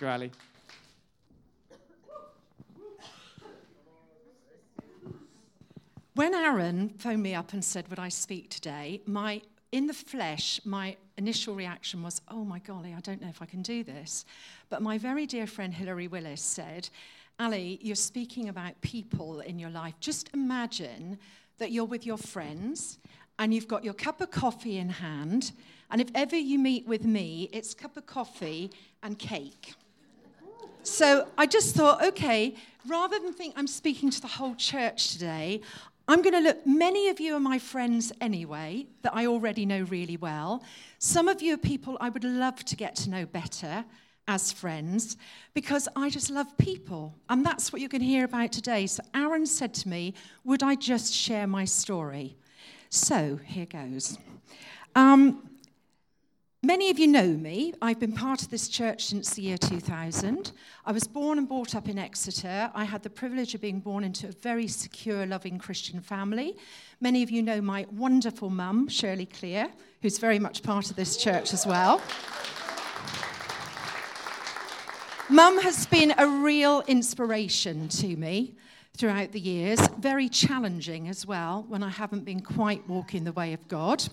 You, Ali. When Aaron phoned me up and said, Would I speak today? My in the flesh, my initial reaction was, Oh my golly, I don't know if I can do this. But my very dear friend Hilary Willis said, Ali, you're speaking about people in your life. Just imagine that you're with your friends and you've got your cup of coffee in hand. And if ever you meet with me, it's cup of coffee and cake. So I just thought, okay, rather than think I'm speaking to the whole church today, I'm going to look, many of you are my friends anyway, that I already know really well. Some of you are people I would love to get to know better as friends because I just love people. And that's what you're going to hear about today. So Aaron said to me, Would I just share my story? So here goes. Um, Many of you know me. I've been part of this church since the year 2000. I was born and brought up in Exeter. I had the privilege of being born into a very secure, loving Christian family. Many of you know my wonderful mum, Shirley Clear, who's very much part of this church as well. Mum has been a real inspiration to me throughout the years, very challenging as well when I haven't been quite walking the way of God.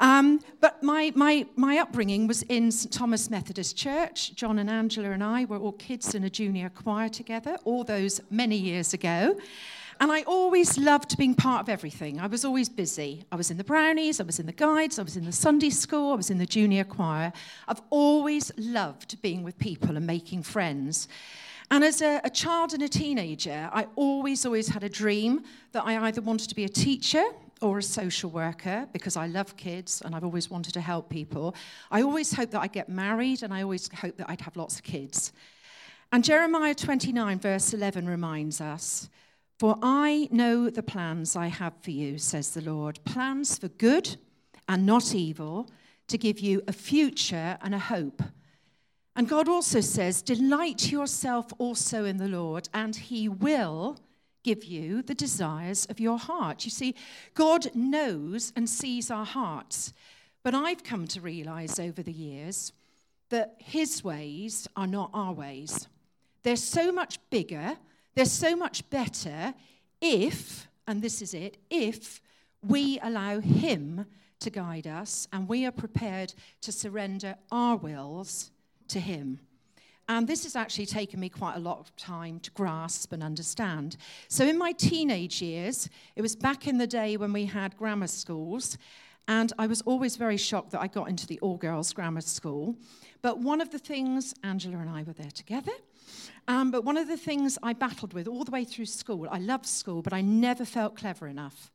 Um, but my, my, my upbringing was in St. Thomas Methodist Church. John and Angela and I were all kids in a junior choir together, all those many years ago. And I always loved being part of everything. I was always busy. I was in the Brownies, I was in the Guides, I was in the Sunday school, I was in the junior choir. I've always loved being with people and making friends. And as a, a, child and a teenager, I always, always had a dream that I either wanted to be a teacher or a social worker because I love kids and I've always wanted to help people. I always hoped that I'd get married and I always hoped that I'd have lots of kids. And Jeremiah 29, verse 11, reminds us For I know the plans I have for you, says the Lord plans for good and not evil, to give you a future and a hope. And God also says, Delight yourself also in the Lord, and he will give you the desires of your heart. You see, God knows and sees our hearts. But I've come to realize over the years that his ways are not our ways. They're so much bigger, they're so much better if, and this is it, if we allow him to guide us and we are prepared to surrender our wills to him. And this has actually taken me quite a lot of time to grasp and understand. So, in my teenage years, it was back in the day when we had grammar schools, and I was always very shocked that I got into the all girls grammar school. But one of the things, Angela and I were there together, um, but one of the things I battled with all the way through school, I loved school, but I never felt clever enough.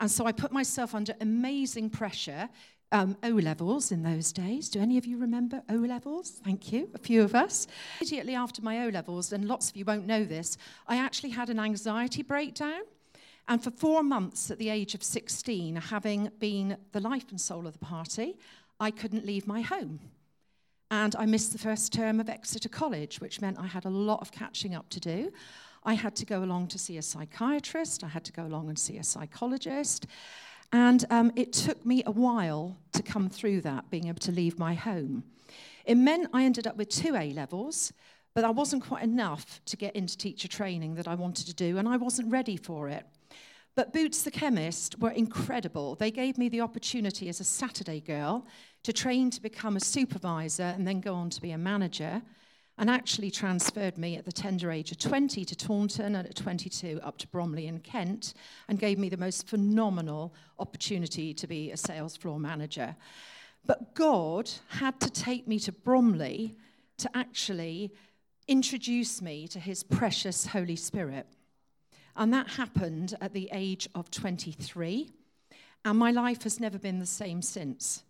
And so I put myself under amazing pressure um, O levels in those days. Do any of you remember O levels? Thank you, a few of us. Immediately after my O levels, and lots of you won't know this, I actually had an anxiety breakdown. And for four months at the age of 16, having been the life and soul of the party, I couldn't leave my home. And I missed the first term of Exeter College, which meant I had a lot of catching up to do. I had to go along to see a psychiatrist, I had to go along and see a psychologist. And um, it took me a while to come through that, being able to leave my home. It meant I ended up with two A levels, but I wasn't quite enough to get into teacher training that I wanted to do, and I wasn't ready for it. But Boots the Chemist were incredible. They gave me the opportunity as a Saturday girl to train to become a supervisor and then go on to be a manager and actually transferred me at the tender age of 20 to Taunton and at 22 up to Bromley in Kent and gave me the most phenomenal opportunity to be a sales floor manager. But God had to take me to Bromley to actually introduce me to his precious Holy Spirit. And that happened at the age of 23. And my life has never been the same since.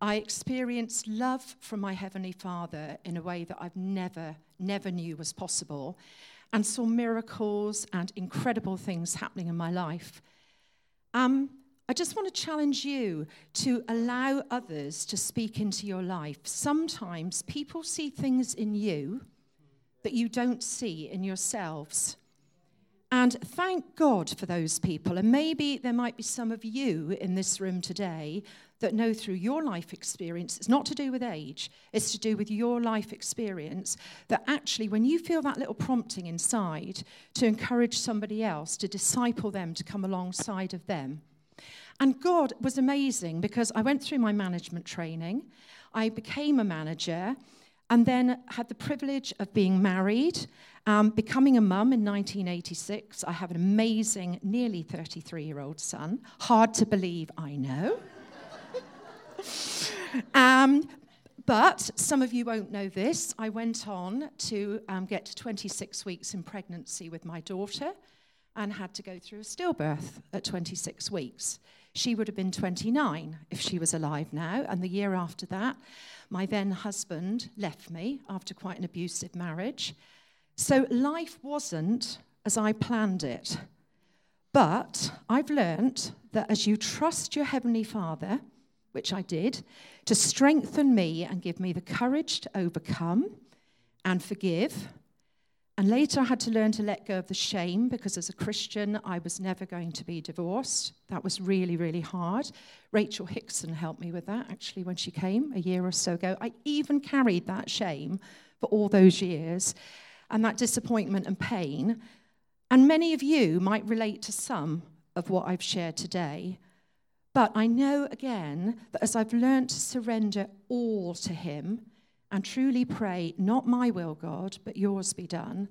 I experienced love from my Heavenly Father in a way that I've never, never knew was possible, and saw miracles and incredible things happening in my life. Um, I just want to challenge you to allow others to speak into your life. Sometimes people see things in you that you don't see in yourselves. And thank God for those people. And maybe there might be some of you in this room today that know through your life experience, it's not to do with age, it's to do with your life experience, that actually, when you feel that little prompting inside to encourage somebody else, to disciple them, to come alongside of them. And God was amazing because I went through my management training, I became a manager, and then had the privilege of being married, um, becoming a mum in 1986. I have an amazing, nearly 33 year old son. Hard to believe, I know. um, but some of you won't know this. I went on to um, get to 26 weeks in pregnancy with my daughter and had to go through a stillbirth at 26 weeks. She would have been 29 if she was alive now. And the year after that, my then husband left me after quite an abusive marriage. So life wasn't as I planned it. But I've learnt that as you trust your Heavenly Father, which I did, to strengthen me and give me the courage to overcome and forgive. And later I had to learn to let go of the shame because as a Christian, I was never going to be divorced. That was really, really hard. Rachel Hickson helped me with that actually when she came a year or so ago. I even carried that shame for all those years and that disappointment and pain. And many of you might relate to some of what I've shared today. But I know again that as I've learned to surrender all to Him and truly pray, not my will, God, but yours be done,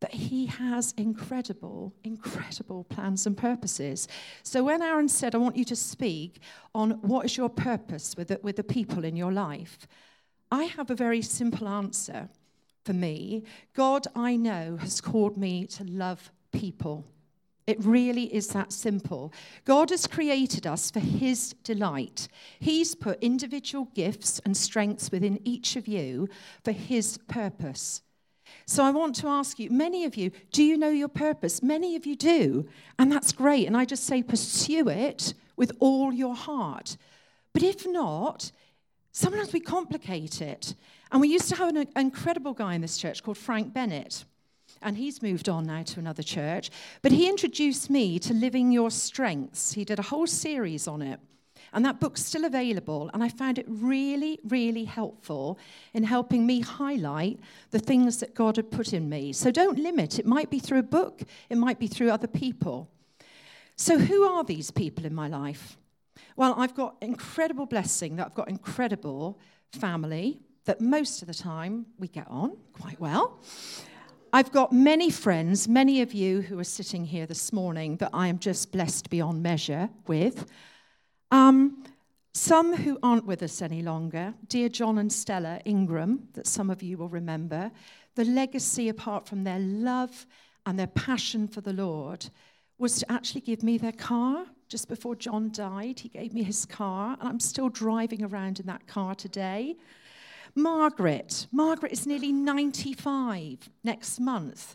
that He has incredible, incredible plans and purposes. So when Aaron said, I want you to speak on what is your purpose with the, with the people in your life, I have a very simple answer for me. God, I know, has called me to love people. It really is that simple. God has created us for His delight. He's put individual gifts and strengths within each of you for His purpose. So I want to ask you, many of you, do you know your purpose? Many of you do. And that's great. And I just say, pursue it with all your heart. But if not, sometimes we complicate it. And we used to have an incredible guy in this church called Frank Bennett and he's moved on now to another church. But he introduced me to Living Your Strengths. He did a whole series on it. And that book's still available, and I found it really, really helpful in helping me highlight the things that God had put in me. So don't limit. It might be through a book, it might be through other people. So, who are these people in my life? Well, I've got incredible blessing that I've got incredible family that most of the time we get on quite well. I've got many friends, many of you who are sitting here this morning that I am just blessed beyond measure with. Um, some who aren't with us any longer, dear John and Stella Ingram, that some of you will remember, the legacy apart from their love and their passion for the Lord was to actually give me their car. Just before John died, he gave me his car, and I'm still driving around in that car today. Margaret. Margaret is nearly 95 next month.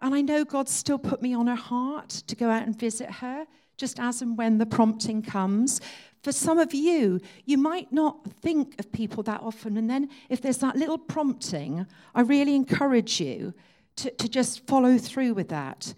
And I know God's still put me on her heart to go out and visit her, just as and when the prompting comes. For some of you, you might not think of people that often. And then if there's that little prompting, I really encourage you to, to just follow through with that.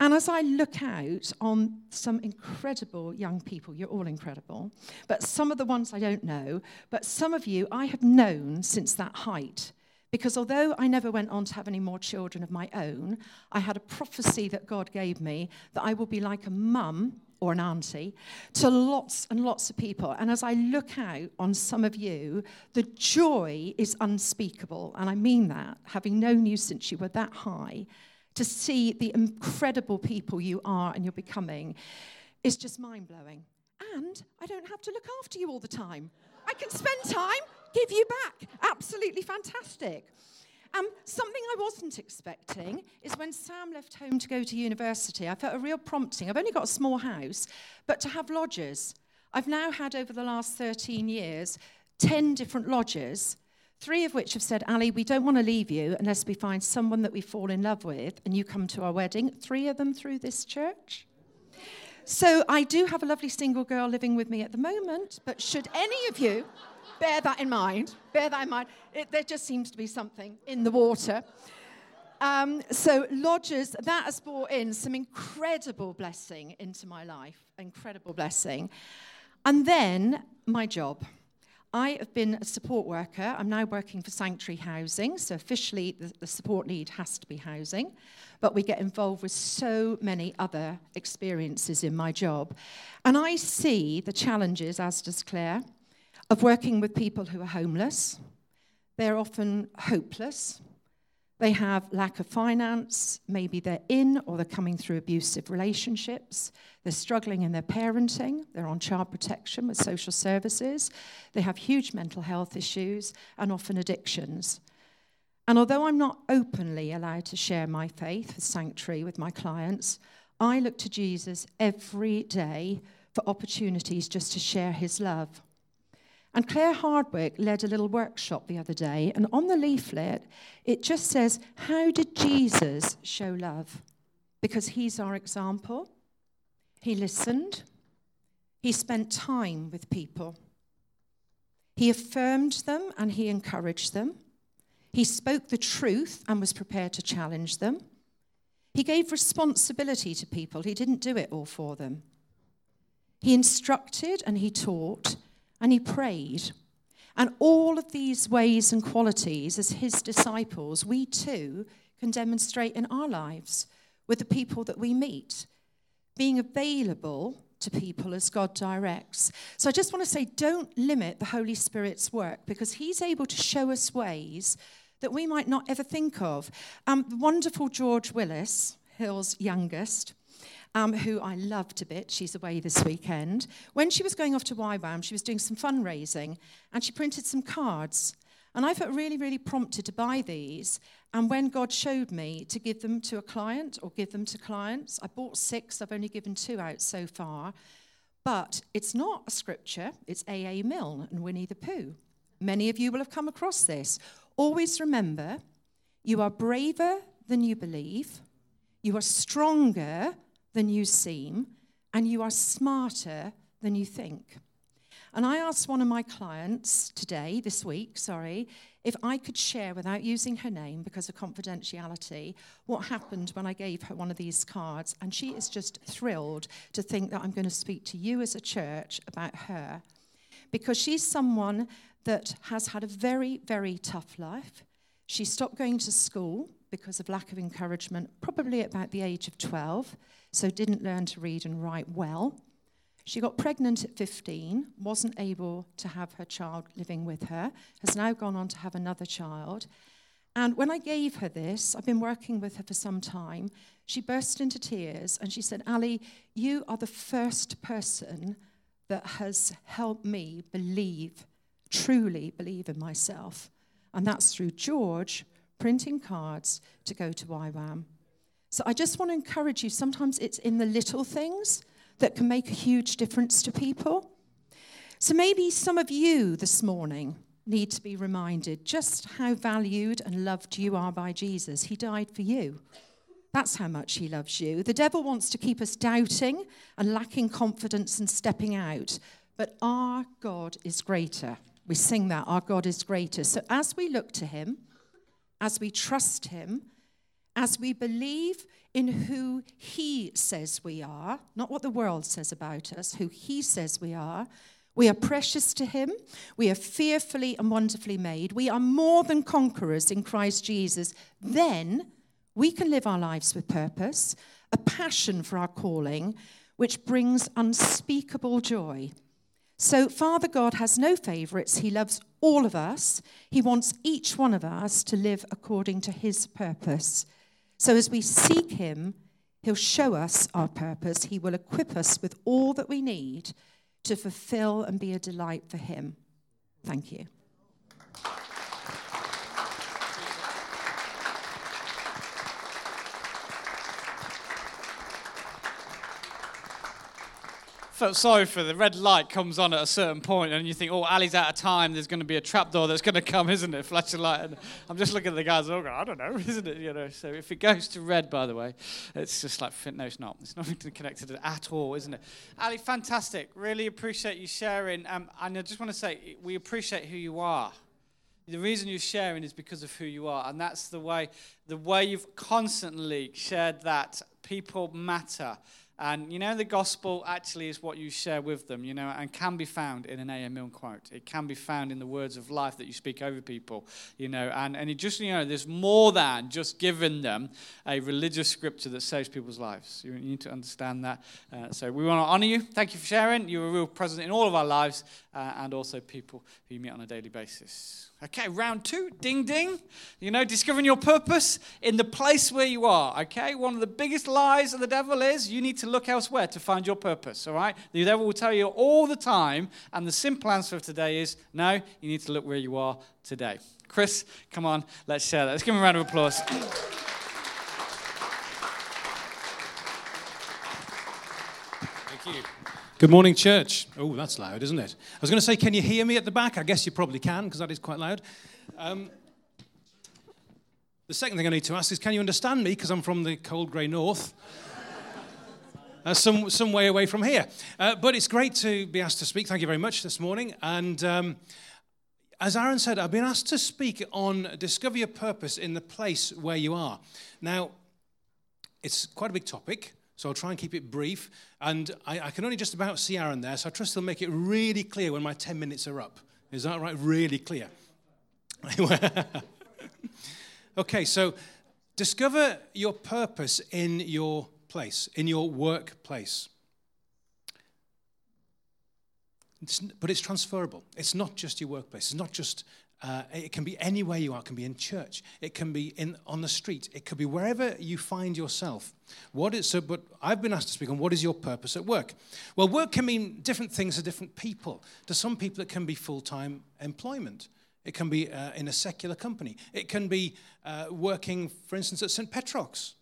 And as I look out on some incredible young people, you're all incredible, but some of the ones I don't know, but some of you I have known since that height. Because although I never went on to have any more children of my own, I had a prophecy that God gave me that I will be like a mum or an auntie to lots and lots of people. And as I look out on some of you, the joy is unspeakable. And I mean that, having known you since you were that high to see the incredible people you are and you're becoming is just mind blowing. And I don't have to look after you all the time. I can spend time, give you back. Absolutely fantastic. Um, something I wasn't expecting is when Sam left home to go to university, I felt a real prompting. I've only got a small house, but to have lodgers. I've now had over the last 13 years 10 different lodgers Three of which have said, Ali, we don't want to leave you unless we find someone that we fall in love with and you come to our wedding. Three of them through this church. So I do have a lovely single girl living with me at the moment, but should any of you bear that in mind, bear that in mind, it, there just seems to be something in the water. Um, so, lodgers, that has brought in some incredible blessing into my life, incredible blessing. And then my job. I have been a support worker. I'm now working for Sanctuary Housing, so officially the, the, support need has to be housing, but we get involved with so many other experiences in my job. And I see the challenges, as does Claire, of working with people who are homeless. They're often hopeless. They have lack of finance, maybe they're in or they're coming through abusive relationships. They're struggling in their parenting, they're on child protection with social services. They have huge mental health issues and often addictions. And although I'm not openly allowed to share my faith with Sanctuary with my clients, I look to Jesus every day for opportunities just to share his love. And Claire Hardwick led a little workshop the other day, and on the leaflet, it just says, How did Jesus show love? Because he's our example. He listened, he spent time with people, he affirmed them and he encouraged them. He spoke the truth and was prepared to challenge them. He gave responsibility to people, he didn't do it all for them. He instructed and he taught and he prayed. And all of these ways and qualities, as his disciples, we too can demonstrate in our lives with the people that we meet, being available to people as God directs. So I just want to say don't limit the Holy Spirit's work because he's able to show us ways that we might not ever think of. Um, the wonderful George Willis, Hill's youngest, um, who I loved a bit. She's away this weekend. When she was going off to YWAM, she was doing some fundraising and she printed some cards. And I felt really, really prompted to buy these. And when God showed me to give them to a client or give them to clients, I bought six. I've only given two out so far. But it's not a scripture, it's A.A. Milne and Winnie the Pooh. Many of you will have come across this. Always remember, you are braver than you believe, you are stronger than you seem, and you are smarter than you think. And I asked one of my clients today, this week, sorry, if I could share without using her name because of confidentiality what happened when I gave her one of these cards. And she is just thrilled to think that I'm going to speak to you as a church about her because she's someone that has had a very, very tough life. She stopped going to school because of lack of encouragement, probably at about the age of 12 so didn't learn to read and write well. She got pregnant at 15, wasn't able to have her child living with her, has now gone on to have another child. And when I gave her this, I've been working with her for some time, she burst into tears and she said, Ali, you are the first person that has helped me believe, truly believe in myself. And that's through George printing cards to go to YWAM. So I just want to encourage you. Sometimes it's in the little things that can make a huge difference to people. So maybe some of you this morning need to be reminded just how valued and loved you are by Jesus. He died for you. That's how much he loves you. The devil wants to keep us doubting and lacking confidence and stepping out. But our God is greater. We sing that, our God is greater. So as we look to him, as we trust him, as we believe in who He says we are, not what the world says about us, who He says we are, we are precious to Him. We are fearfully and wonderfully made. We are more than conquerors in Christ Jesus. Then we can live our lives with purpose, a passion for our calling, which brings unspeakable joy. So, Father God has no favorites. He loves all of us. He wants each one of us to live according to His purpose. So as we seek Him, He'll show us our purpose. He will equip us with all that we need to fulfill and be a delight for Him. Thank you. Felt sorry for the red light comes on at a certain point and you think, oh, Ali's out of time. There's going to be a trapdoor that's going to come, isn't it? Flashing light. And I'm just looking at the guys. Oh, I don't know, isn't it? You know. So if it goes to red, by the way, it's just like no, it's not. It's nothing connected at all, isn't it? Ali, fantastic. Really appreciate you sharing. Um, and I just want to say we appreciate who you are. the reason you're sharing is because of who you are. And that's the way, the way you've constantly shared that people matter. And you know, the gospel actually is what you share with them, you know, and can be found in an A.M. Quote. It can be found in the words of life that you speak over people, you know, and, and it just, you know, there's more than just giving them a religious scripture that saves people's lives. You need to understand that. Uh, so we want to honor you. Thank you for sharing. You're a real presence in all of our lives uh, and also people who you meet on a daily basis. Okay, round two, ding ding. You know, discovering your purpose in the place where you are. Okay, one of the biggest lies of the devil is you need to look elsewhere to find your purpose. All right, the devil will tell you all the time, and the simple answer of today is no, you need to look where you are today. Chris, come on, let's share that. Let's give him a round of applause. Thank you. Good morning, church. Oh, that's loud, isn't it? I was going to say, can you hear me at the back? I guess you probably can, because that is quite loud. Um, the second thing I need to ask is, can you understand me? Because I'm from the cold grey north. Uh, some, some way away from here. Uh, but it's great to be asked to speak. Thank you very much this morning. And um, as Aaron said, I've been asked to speak on discover your purpose in the place where you are. Now, it's quite a big topic. So I'll try and keep it brief. And I, I, can only just about see Aaron there, so I trust he'll make it really clear when my 10 minutes are up. Is that right? Really clear. okay, so discover your purpose in your place, in your workplace. It's, but it's transferable. It's not just your workplace. It's not just uh, it can be anywhere you are. It can be in church. It can be in on the street. It could be wherever you find yourself. What is so? But I've been asked to speak on what is your purpose at work. Well, work can mean different things to different people. To some people, it can be full-time employment. It can be uh, in a secular company. It can be uh, working, for instance, at St. Petrock's.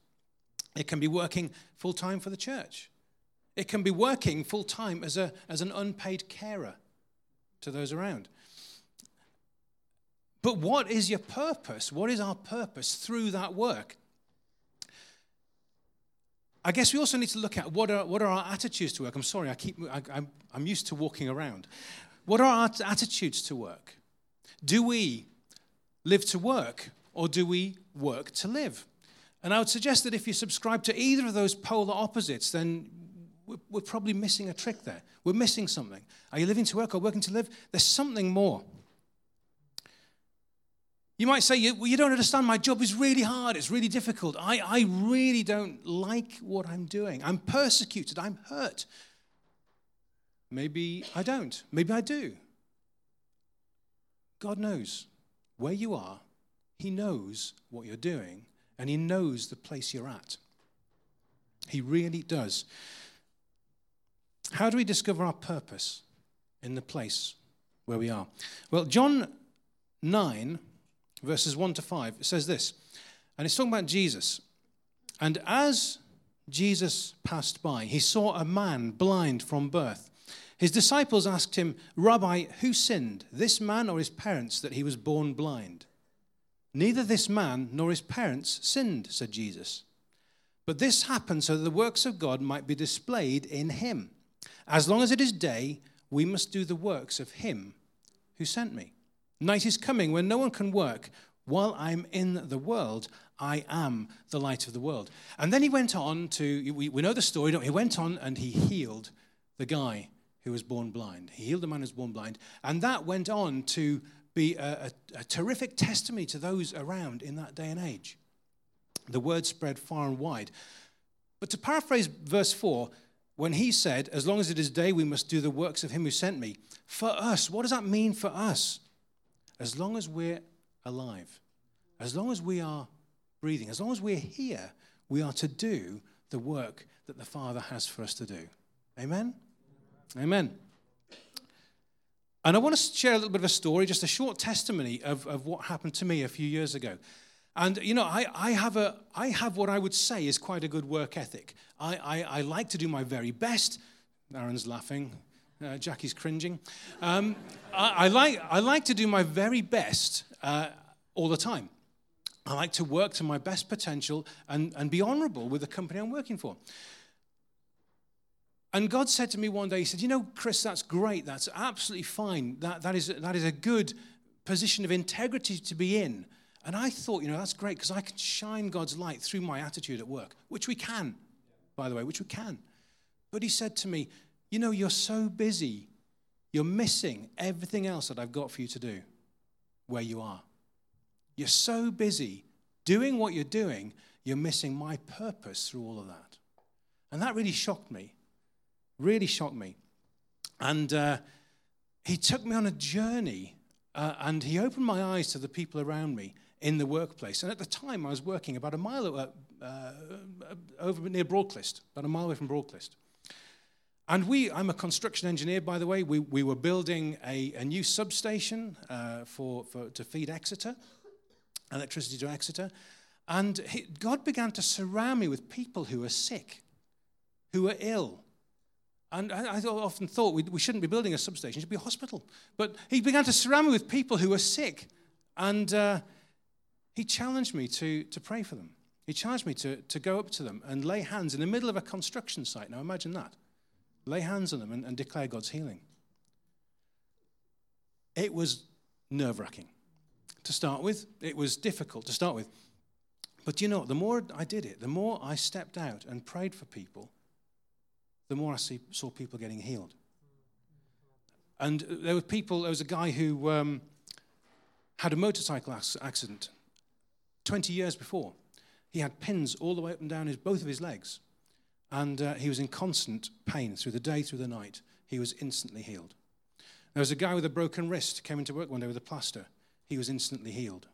It can be working full-time for the church. It can be working full-time as a as an unpaid carer to those around. But what is your purpose? What is our purpose through that work? I guess we also need to look at what are, what are our attitudes to work. I'm sorry, I keep, I, I'm, I'm used to walking around. What are our attitudes to work? Do we live to work or do we work to live? And I would suggest that if you subscribe to either of those polar opposites, then we're, we're probably missing a trick there. We're missing something. Are you living to work or working to live? There's something more. You might say, well, you don't understand, my job is really hard, it's really difficult. I, I really don't like what I'm doing. I'm persecuted, I'm hurt. Maybe I don't, maybe I do. God knows where you are, He knows what you're doing, and He knows the place you're at. He really does. How do we discover our purpose in the place where we are? Well, John 9 verses 1 to 5. It says this, and it's talking about Jesus. And as Jesus passed by, he saw a man blind from birth. His disciples asked him, Rabbi, who sinned, this man or his parents, that he was born blind? Neither this man nor his parents sinned, said Jesus. But this happened so that the works of God might be displayed in him. As long as it is day, we must do the works of him who sent me. Night is coming when no one can work. While I'm in the world, I am the light of the world. And then he went on to, we, we know the story, don't we? He went on and he healed the guy who was born blind. He healed the man who was born blind. And that went on to be a, a, a terrific testimony to those around in that day and age. The word spread far and wide. But to paraphrase verse 4, when he said, As long as it is day, we must do the works of him who sent me. For us, what does that mean for us? As long as we're alive, as long as we are breathing, as long as we're here, we are to do the work that the Father has for us to do. Amen? Amen. And I want to share a little bit of a story, just a short testimony of, of what happened to me a few years ago. And, you know, I, I, have, a, I have what I would say is quite a good work ethic. I, I, I like to do my very best. Aaron's laughing. Uh, Jackie's cringing. Um, I, I, like, I like to do my very best uh, all the time. I like to work to my best potential and, and be honorable with the company I'm working for. And God said to me one day, He said, You know, Chris, that's great. That's absolutely fine. That, that, is, that is a good position of integrity to be in. And I thought, you know, that's great because I can shine God's light through my attitude at work, which we can, by the way, which we can. But he said to me, You know, you're so busy, you're missing everything else that I've got for you to do where you are. You're so busy doing what you're doing, you're missing my purpose through all of that. And that really shocked me. Really shocked me. And uh, he took me on a journey uh, and he opened my eyes to the people around me in the workplace. And at the time, I was working about a mile uh, uh, over near Broadclyst, about a mile away from Broadclyst. And we, I'm a construction engineer, by the way. We, we were building a, a new substation uh, for, for, to feed Exeter, electricity to Exeter. And he, God began to surround me with people who were sick, who were ill. And I, I often thought we, we shouldn't be building a substation, it should be a hospital. But he began to surround me with people who were sick. And uh, he challenged me to, to pray for them. He challenged me to, to go up to them and lay hands in the middle of a construction site. Now imagine that. Lay hands on them and, and declare God's healing. It was nerve wracking to start with. It was difficult to start with. But you know, the more I did it, the more I stepped out and prayed for people, the more I see, saw people getting healed. And there were people, there was a guy who um, had a motorcycle accident 20 years before. He had pins all the way up and down his, both of his legs. And uh, he was in constant pain through the day, through the night. He was instantly healed. There was a guy with a broken wrist came into work one day with a plaster. He was instantly healed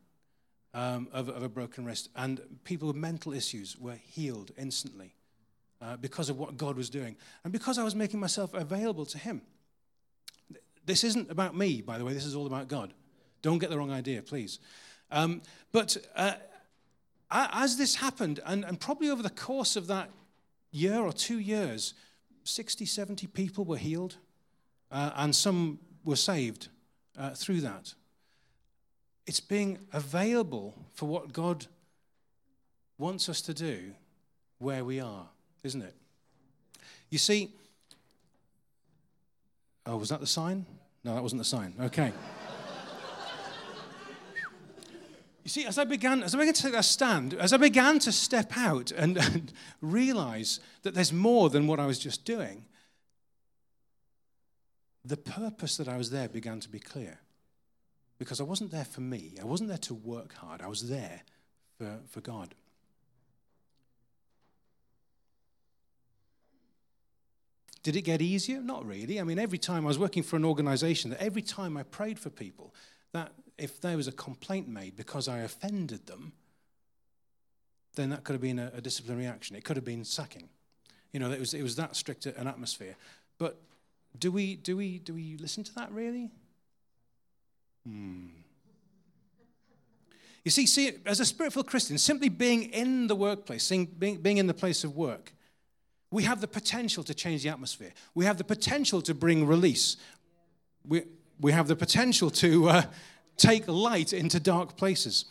um, of, of, a broken wrist. And people with mental issues were healed instantly uh, because of what God was doing. And because I was making myself available to Him. This isn't about me, by the way. This is all about God. Don't get the wrong idea, please. Um, but uh, as this happened, and, and probably over the course of that year or two years, 60, 70 people were healed, uh, and some were saved uh, through that. It's being available for what God wants us to do where we are, isn't it? You see, oh, was that the sign? No, that wasn't the sign. Okay. You see, as I began, as I began to take that stand, as I began to step out and, and realize that there's more than what I was just doing, the purpose that I was there began to be clear. Because I wasn't there for me. I wasn't there to work hard. I was there for, for God. Did it get easier? Not really. I mean, every time I was working for an organization, that every time I prayed for people, that if there was a complaint made because I offended them, then that could have been a, a disciplinary action. It could have been sacking. You know, it was, it was that strict an atmosphere. But do we, do we, do we listen to that really? Hmm. You see, see, as a spiritual Christian, simply being in the workplace, being, being in the place of work, we have the potential to change the atmosphere. We have the potential to bring release. We, we have the potential to, uh, take light into dark places.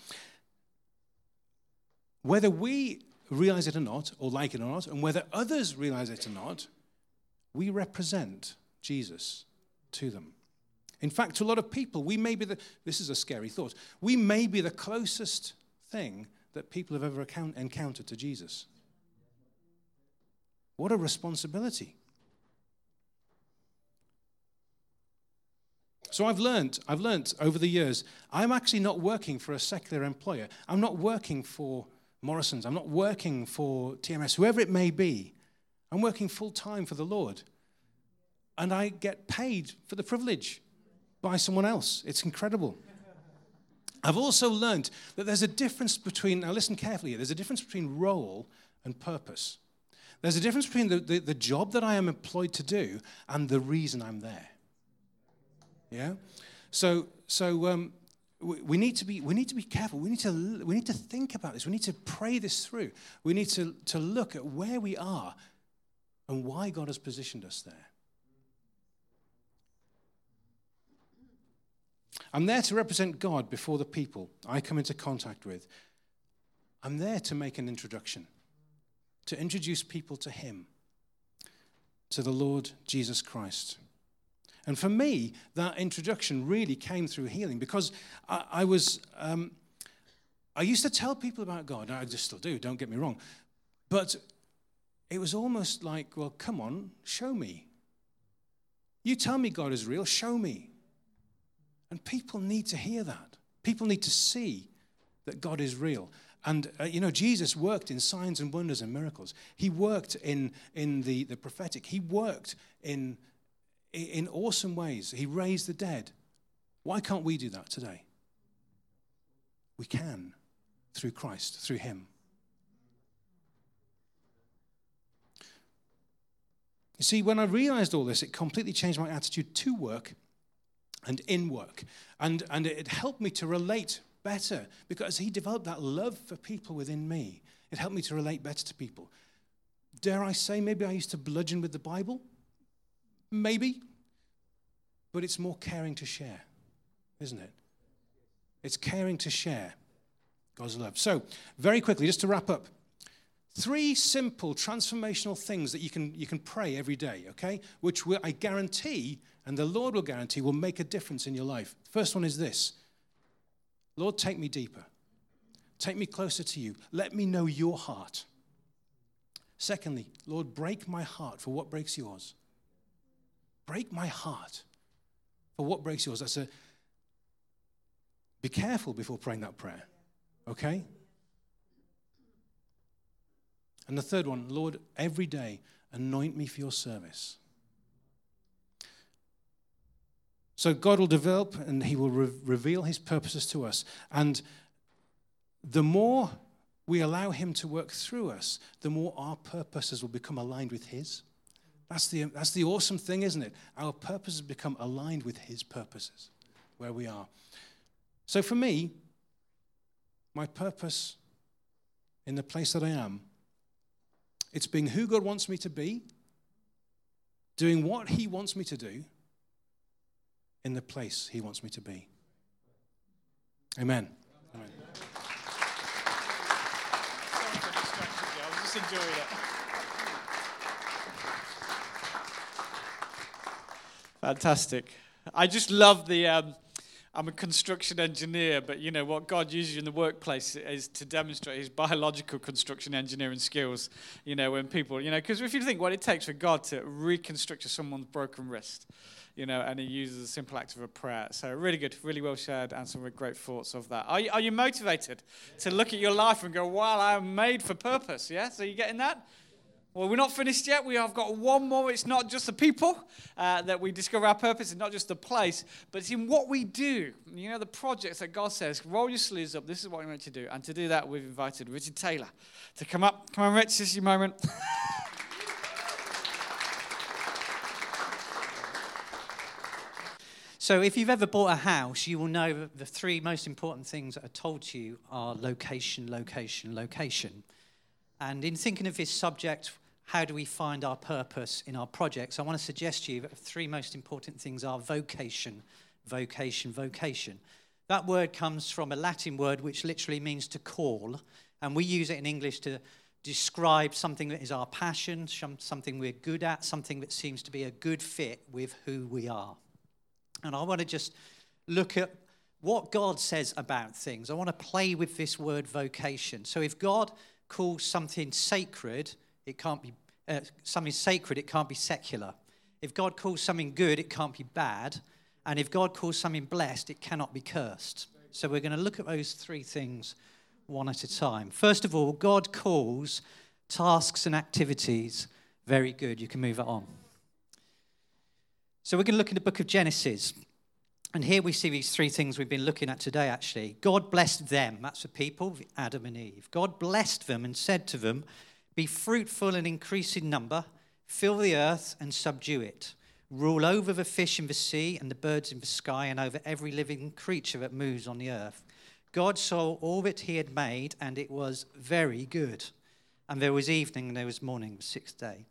Whether we realize it or not, or like it or not, and whether others realize it or not, we represent Jesus to them. In fact, to a lot of people, we may be the, this is a scary thought, we may be the closest thing that people have ever encountered to Jesus. What a responsibility. So I've learned, I've learned over the years, I'm actually not working for a secular employer. I'm not working for Morrisons. I'm not working for TMS, whoever it may be. I'm working full time for the Lord. And I get paid for the privilege by someone else. It's incredible. I've also learned that there's a difference between, now listen carefully there's a difference between role and purpose. There's a difference between the, the, the job that I am employed to do and the reason I'm there. Yeah? So, so um, we, we, need to be, we need to be careful. We need to, we need to think about this. We need to pray this through. We need to, to look at where we are and why God has positioned us there. I'm there to represent God before the people I come into contact with. I'm there to make an introduction, to introduce people to Him, to the Lord Jesus Christ. And for me, that introduction really came through healing because I, I was, um, I used to tell people about God, I just still do, don't get me wrong. But it was almost like, well, come on, show me. You tell me God is real, show me. And people need to hear that. People need to see that God is real. And, uh, you know, Jesus worked in signs and wonders and miracles. He worked in, in the, the prophetic. He worked in in awesome ways. He raised the dead. Why can't we do that today? We can through Christ, through Him. You see, when I realized all this, it completely changed my attitude to work and in work. And, and it helped me to relate better because He developed that love for people within me. It helped me to relate better to people. Dare I say, maybe I used to bludgeon with the Bible? Maybe. But it's more caring to share, isn't it? It's caring to share God's love. So, very quickly, just to wrap up, three simple transformational things that you can, you can pray every day, okay? Which will, I guarantee, and the Lord will guarantee, will make a difference in your life. First one is this Lord, take me deeper. Take me closer to you. Let me know your heart. Secondly, Lord, break my heart for what breaks yours. Break my heart for what breaks yours. That's a. Be careful before praying that prayer, okay? And the third one, Lord, every day anoint me for your service. So God will develop and He will re- reveal His purposes to us. And the more we allow Him to work through us, the more our purposes will become aligned with His. That's the, that's the awesome thing, isn't it? Our purposes become aligned with His purposes where we are. So for me, my purpose in the place that I am, it's being who God wants me to be, doing what He wants me to do in the place He wants me to be. Amen. Amen. I was just enjoying it. Fantastic. I just love the. Um, I'm a construction engineer, but you know what God uses in the workplace is to demonstrate his biological construction engineering skills. You know, when people, you know, because if you think what it takes for God to reconstruct someone's broken wrist, you know, and he uses a simple act of a prayer. So really good, really well shared, and some great thoughts of that. Are you, are you motivated to look at your life and go, wow, I'm made for purpose? Yeah? So you getting that? Well, we're not finished yet. We have got one more. It's not just the people uh, that we discover our purpose. It's not just the place, but it's in what we do. You know, the projects that God says, roll your sleeves up. This is what we're meant to do. And to do that, we've invited Richard Taylor to come up. Come on, Rich, this is your moment. So, if you've ever bought a house, you will know that the three most important things that are told to you are location, location, location. And in thinking of this subject, how do we find our purpose in our projects? I want to suggest to you that three most important things are vocation, vocation, vocation. That word comes from a Latin word which literally means to call, and we use it in English to describe something that is our passion, something we're good at, something that seems to be a good fit with who we are. And I want to just look at what God says about things. I want to play with this word vocation. So if God calls something sacred, it can't be uh, something sacred, it can't be secular. If God calls something good, it can't be bad. And if God calls something blessed, it cannot be cursed. So we're going to look at those three things one at a time. First of all, God calls tasks and activities very good. You can move it on. So we're going to look in the book of Genesis. And here we see these three things we've been looking at today, actually. God blessed them, that's the people, Adam and Eve. God blessed them and said to them, Be fruitful and increase in number, fill the earth and subdue it. Rule over the fish in the sea and the birds in the sky and over every living creature that moves on the earth. God saw all that he had made, and it was very good. And there was evening and there was morning, the sixth day.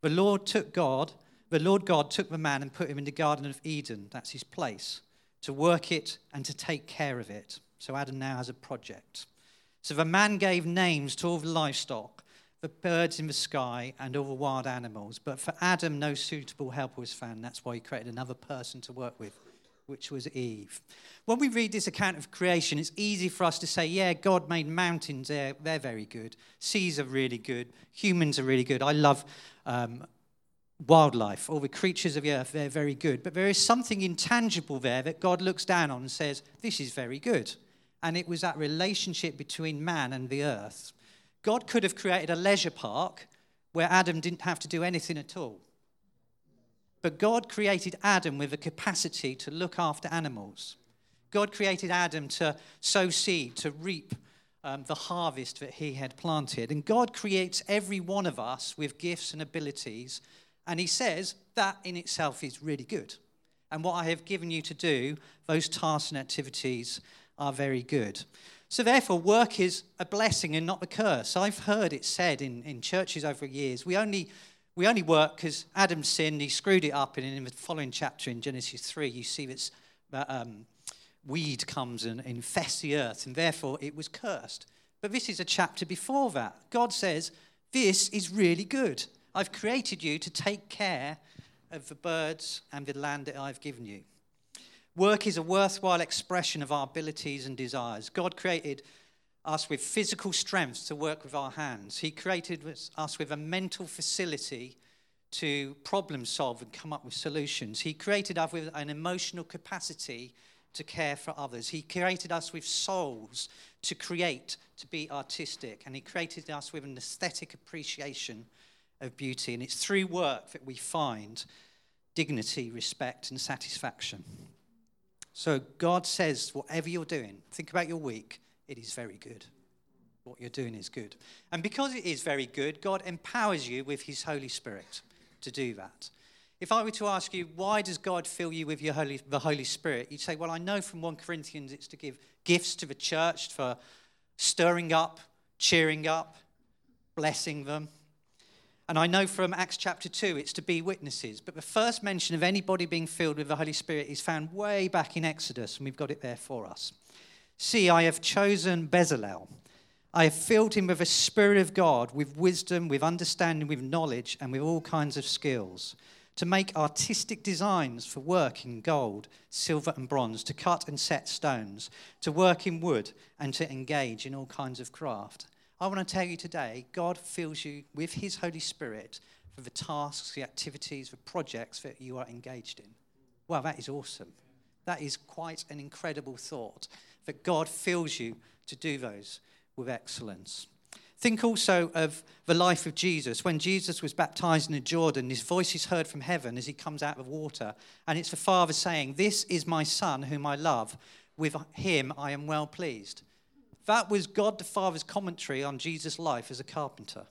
The Lord took God the Lord God took the man and put him in the Garden of Eden, that's his place, to work it and to take care of it. So Adam now has a project. So the man gave names to all the livestock, the birds in the sky, and all the wild animals. But for Adam, no suitable helper was found. That's why he created another person to work with, which was Eve. When we read this account of creation, it's easy for us to say, yeah, God made mountains, they're, they're very good. Seas are really good. Humans are really good. I love um, wildlife, all the creatures of the earth, they're very good. But there is something intangible there that God looks down on and says, this is very good. And it was that relationship between man and the earth. God could have created a leisure park where Adam didn't have to do anything at all. But God created Adam with a capacity to look after animals. God created Adam to sow seed, to reap um, the harvest that he had planted. And God creates every one of us with gifts and abilities. And he says that in itself is really good. And what I have given you to do, those tasks and activities, are very good. So, therefore, work is a blessing and not a curse. I've heard it said in, in churches over years we only, we only work because Adam sinned, he screwed it up. And in the following chapter in Genesis 3, you see this um, weed comes and infests the earth, and therefore it was cursed. But this is a chapter before that. God says, This is really good. I've created you to take care of the birds and the land that I've given you. Work is a worthwhile expression of our abilities and desires. God created us with physical strength to work with our hands, He created us with a mental facility to problem solve and come up with solutions. He created us with an emotional capacity to care for others. He created us with souls to create, to be artistic, and He created us with an aesthetic appreciation of beauty. And it's through work that we find dignity, respect, and satisfaction. So God says, whatever you're doing, think about your week, it is very good. What you're doing is good. And because it is very good, God empowers you with His Holy Spirit to do that. If I were to ask you, why does God fill you with your Holy, the Holy Spirit? You'd say, well, I know from 1 Corinthians it's to give gifts to the church for stirring up, cheering up, blessing them. And I know from Acts chapter 2 it's to be witnesses. But the first mention of anybody being filled with the Holy Spirit is found way back in Exodus, and we've got it there for us. See, I have chosen Bezalel. I have filled him with the Spirit of God, with wisdom, with understanding, with knowledge, and with all kinds of skills to make artistic designs for work in gold, silver, and bronze, to cut and set stones, to work in wood, and to engage in all kinds of craft. I want to tell you today God fills you with His Holy Spirit for the tasks, the activities, the projects that you are engaged in. Wow, that is awesome. That is quite an incredible thought that God fills you to do those with excellence. Think also of the life of Jesus. When Jesus was baptized in the Jordan, his voice is heard from heaven as he comes out of water. And it's the Father saying, This is my Son whom I love. With him I am well pleased. That was God the Father's commentary on Jesus' life as a carpenter.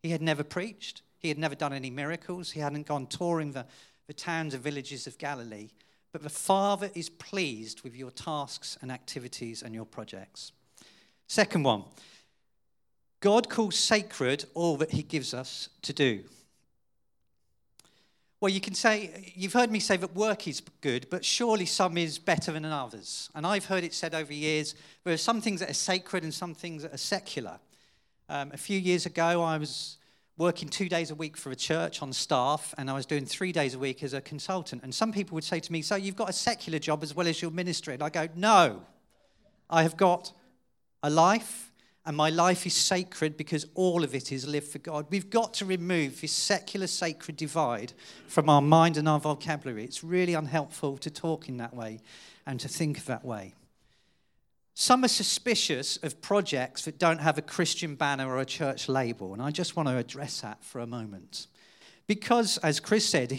He had never preached, he had never done any miracles, he hadn't gone touring the, the towns and villages of Galilee. But the Father is pleased with your tasks and activities and your projects. Second one God calls sacred all that he gives us to do. Well, you can say, you've heard me say that work is good, but surely some is better than others. And I've heard it said over years there are some things that are sacred and some things that are secular. Um, a few years ago, I was working two days a week for a church on staff, and I was doing three days a week as a consultant. And some people would say to me, So you've got a secular job as well as your ministry? And I go, No, I have got a life, and my life is sacred because all of it is lived for God. We've got to remove this secular sacred divide from our mind and our vocabulary. It's really unhelpful to talk in that way and to think that way. Some are suspicious of projects that don't have a Christian banner or a church label, and I just want to address that for a moment. Because, as Chris said,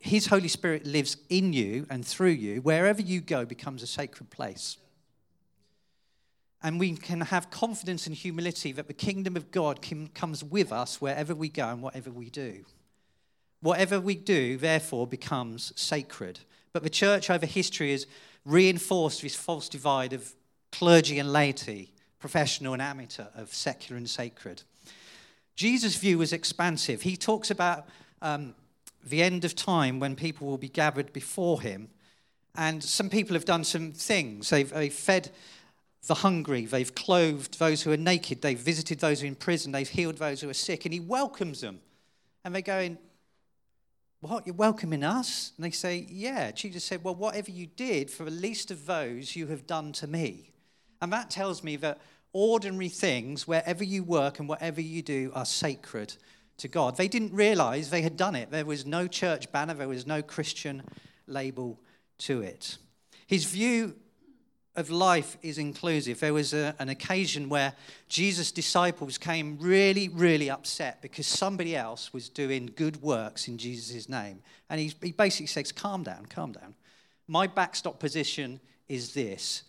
His Holy Spirit lives in you and through you, wherever you go becomes a sacred place. And we can have confidence and humility that the kingdom of God can, comes with us wherever we go and whatever we do. Whatever we do, therefore, becomes sacred. But the church over history has reinforced this false divide of clergy and laity, professional and amateur, of secular and sacred. Jesus' view was expansive. He talks about um, the end of time when people will be gathered before him. And some people have done some things. They've, they've fed the hungry, they've clothed those who are naked, they've visited those who are in prison, they've healed those who are sick, and he welcomes them. And they're going, What? You're welcoming us? And they say, Yeah. Jesus said, Well, whatever you did for the least of those, you have done to me. And that tells me that ordinary things, wherever you work and whatever you do, are sacred to God. They didn't realize they had done it. There was no church banner, there was no Christian label to it. His view of life is inclusive. There was a, an occasion where Jesus' disciples came really, really upset because somebody else was doing good works in Jesus' name. And he, he basically says, Calm down, calm down. My backstop position is this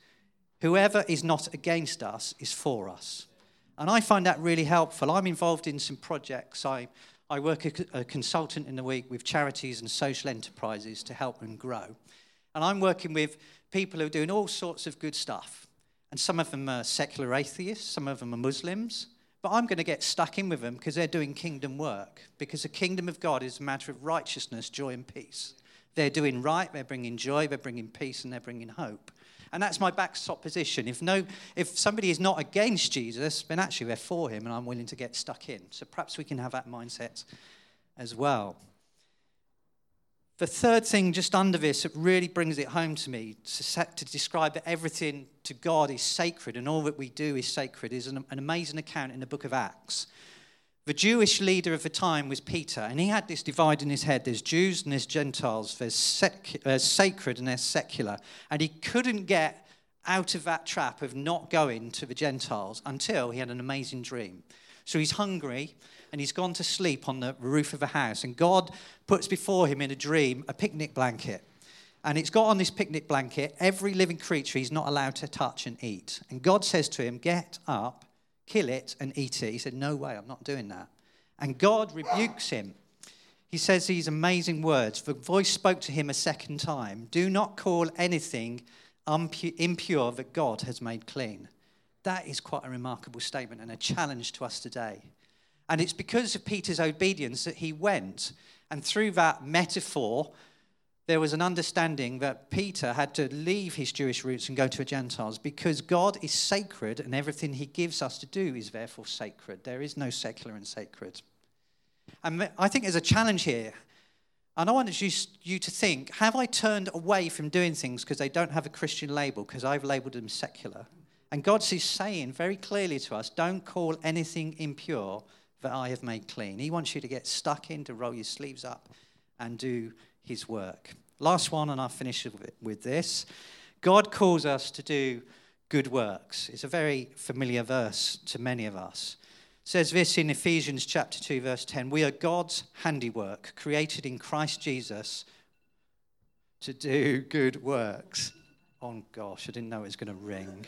whoever is not against us is for us. And I find that really helpful. I'm involved in some projects. I, I work a, a consultant in the week with charities and social enterprises to help them grow. And I'm working with people who are doing all sorts of good stuff. And some of them are secular atheists, some of them are Muslims. But I'm going to get stuck in with them because they're doing kingdom work. Because the kingdom of God is a matter of righteousness, joy, and peace. They're doing right, they're bringing joy, they're bringing peace, and they're bringing hope. And that's my backstop position. If, no, if somebody is not against Jesus, then actually they're for him, and I'm willing to get stuck in. So perhaps we can have that mindset as well. The third thing just under this that really brings it home to me to, set, to describe that everything to God is sacred and all that we do is sacred is an, an amazing account in the book of Acts. The Jewish leader of the time was Peter, and he had this divide in his head there's Jews and there's Gentiles, there's, sec- there's sacred and there's secular. And he couldn't get out of that trap of not going to the Gentiles until he had an amazing dream. So he's hungry and he's gone to sleep on the roof of a house. And God puts before him in a dream a picnic blanket. And it's got on this picnic blanket every living creature he's not allowed to touch and eat. And God says to him, Get up, kill it, and eat it. He said, No way, I'm not doing that. And God rebukes him. He says these amazing words. The voice spoke to him a second time Do not call anything impure that God has made clean. That is quite a remarkable statement and a challenge to us today. And it's because of Peter's obedience that he went. And through that metaphor, there was an understanding that Peter had to leave his Jewish roots and go to the Gentiles because God is sacred and everything he gives us to do is therefore sacred. There is no secular and sacred. And I think there's a challenge here. And I want you to think have I turned away from doing things because they don't have a Christian label, because I've labeled them secular? And God is saying very clearly to us don't call anything impure that I have made clean. He wants you to get stuck in, to roll your sleeves up and do his work. Last one, and I'll finish with this. God calls us to do good works. It's a very familiar verse to many of us. It says this in Ephesians chapter 2 verse 10, we are God's handiwork, created in Christ Jesus to do good works. Oh gosh, I didn't know it was going to ring.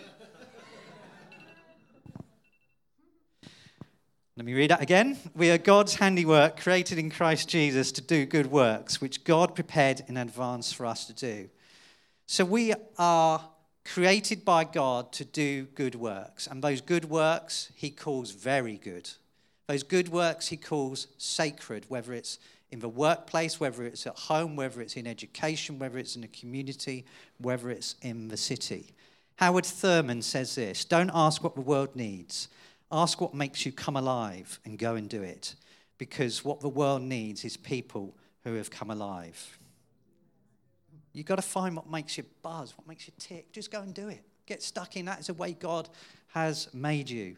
Let me read that again. We are God's handiwork, created in Christ Jesus to do good works, which God prepared in advance for us to do. So we are created by God to do good works. And those good works he calls very good. Those good works he calls sacred, whether it's in the workplace, whether it's at home, whether it's in education, whether it's in a community, whether it's in the city. Howard Thurman says this Don't ask what the world needs Ask what makes you come alive and go and do it. Because what the world needs is people who have come alive. You've got to find what makes you buzz, what makes you tick. Just go and do it. Get stuck in. That is the way God has made you.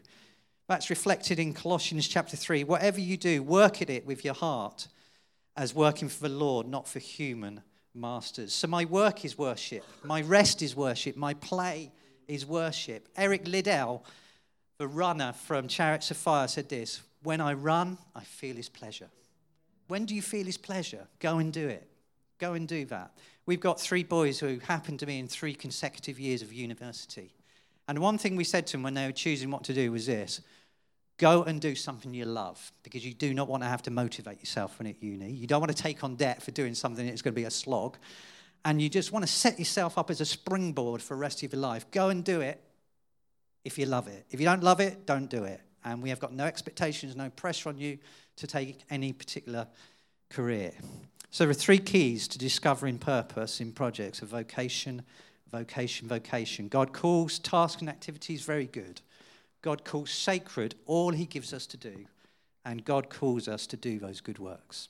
That's reflected in Colossians chapter 3. Whatever you do, work at it with your heart as working for the Lord, not for human masters. So my work is worship. My rest is worship. My play is worship. Eric Liddell the runner from Chariots of Fire said this When I run, I feel his pleasure. When do you feel his pleasure? Go and do it. Go and do that. We've got three boys who happened to be in three consecutive years of university. And one thing we said to them when they were choosing what to do was this go and do something you love because you do not want to have to motivate yourself when at uni. You don't want to take on debt for doing something that's going to be a slog. And you just want to set yourself up as a springboard for the rest of your life. Go and do it if you love it. If you don't love it, don't do it. And we have got no expectations, no pressure on you to take any particular career. So there are three keys to discovering purpose in projects of vocation, vocation, vocation. God calls tasks and activities very good. God calls sacred all he gives us to do. And God calls us to do those good works.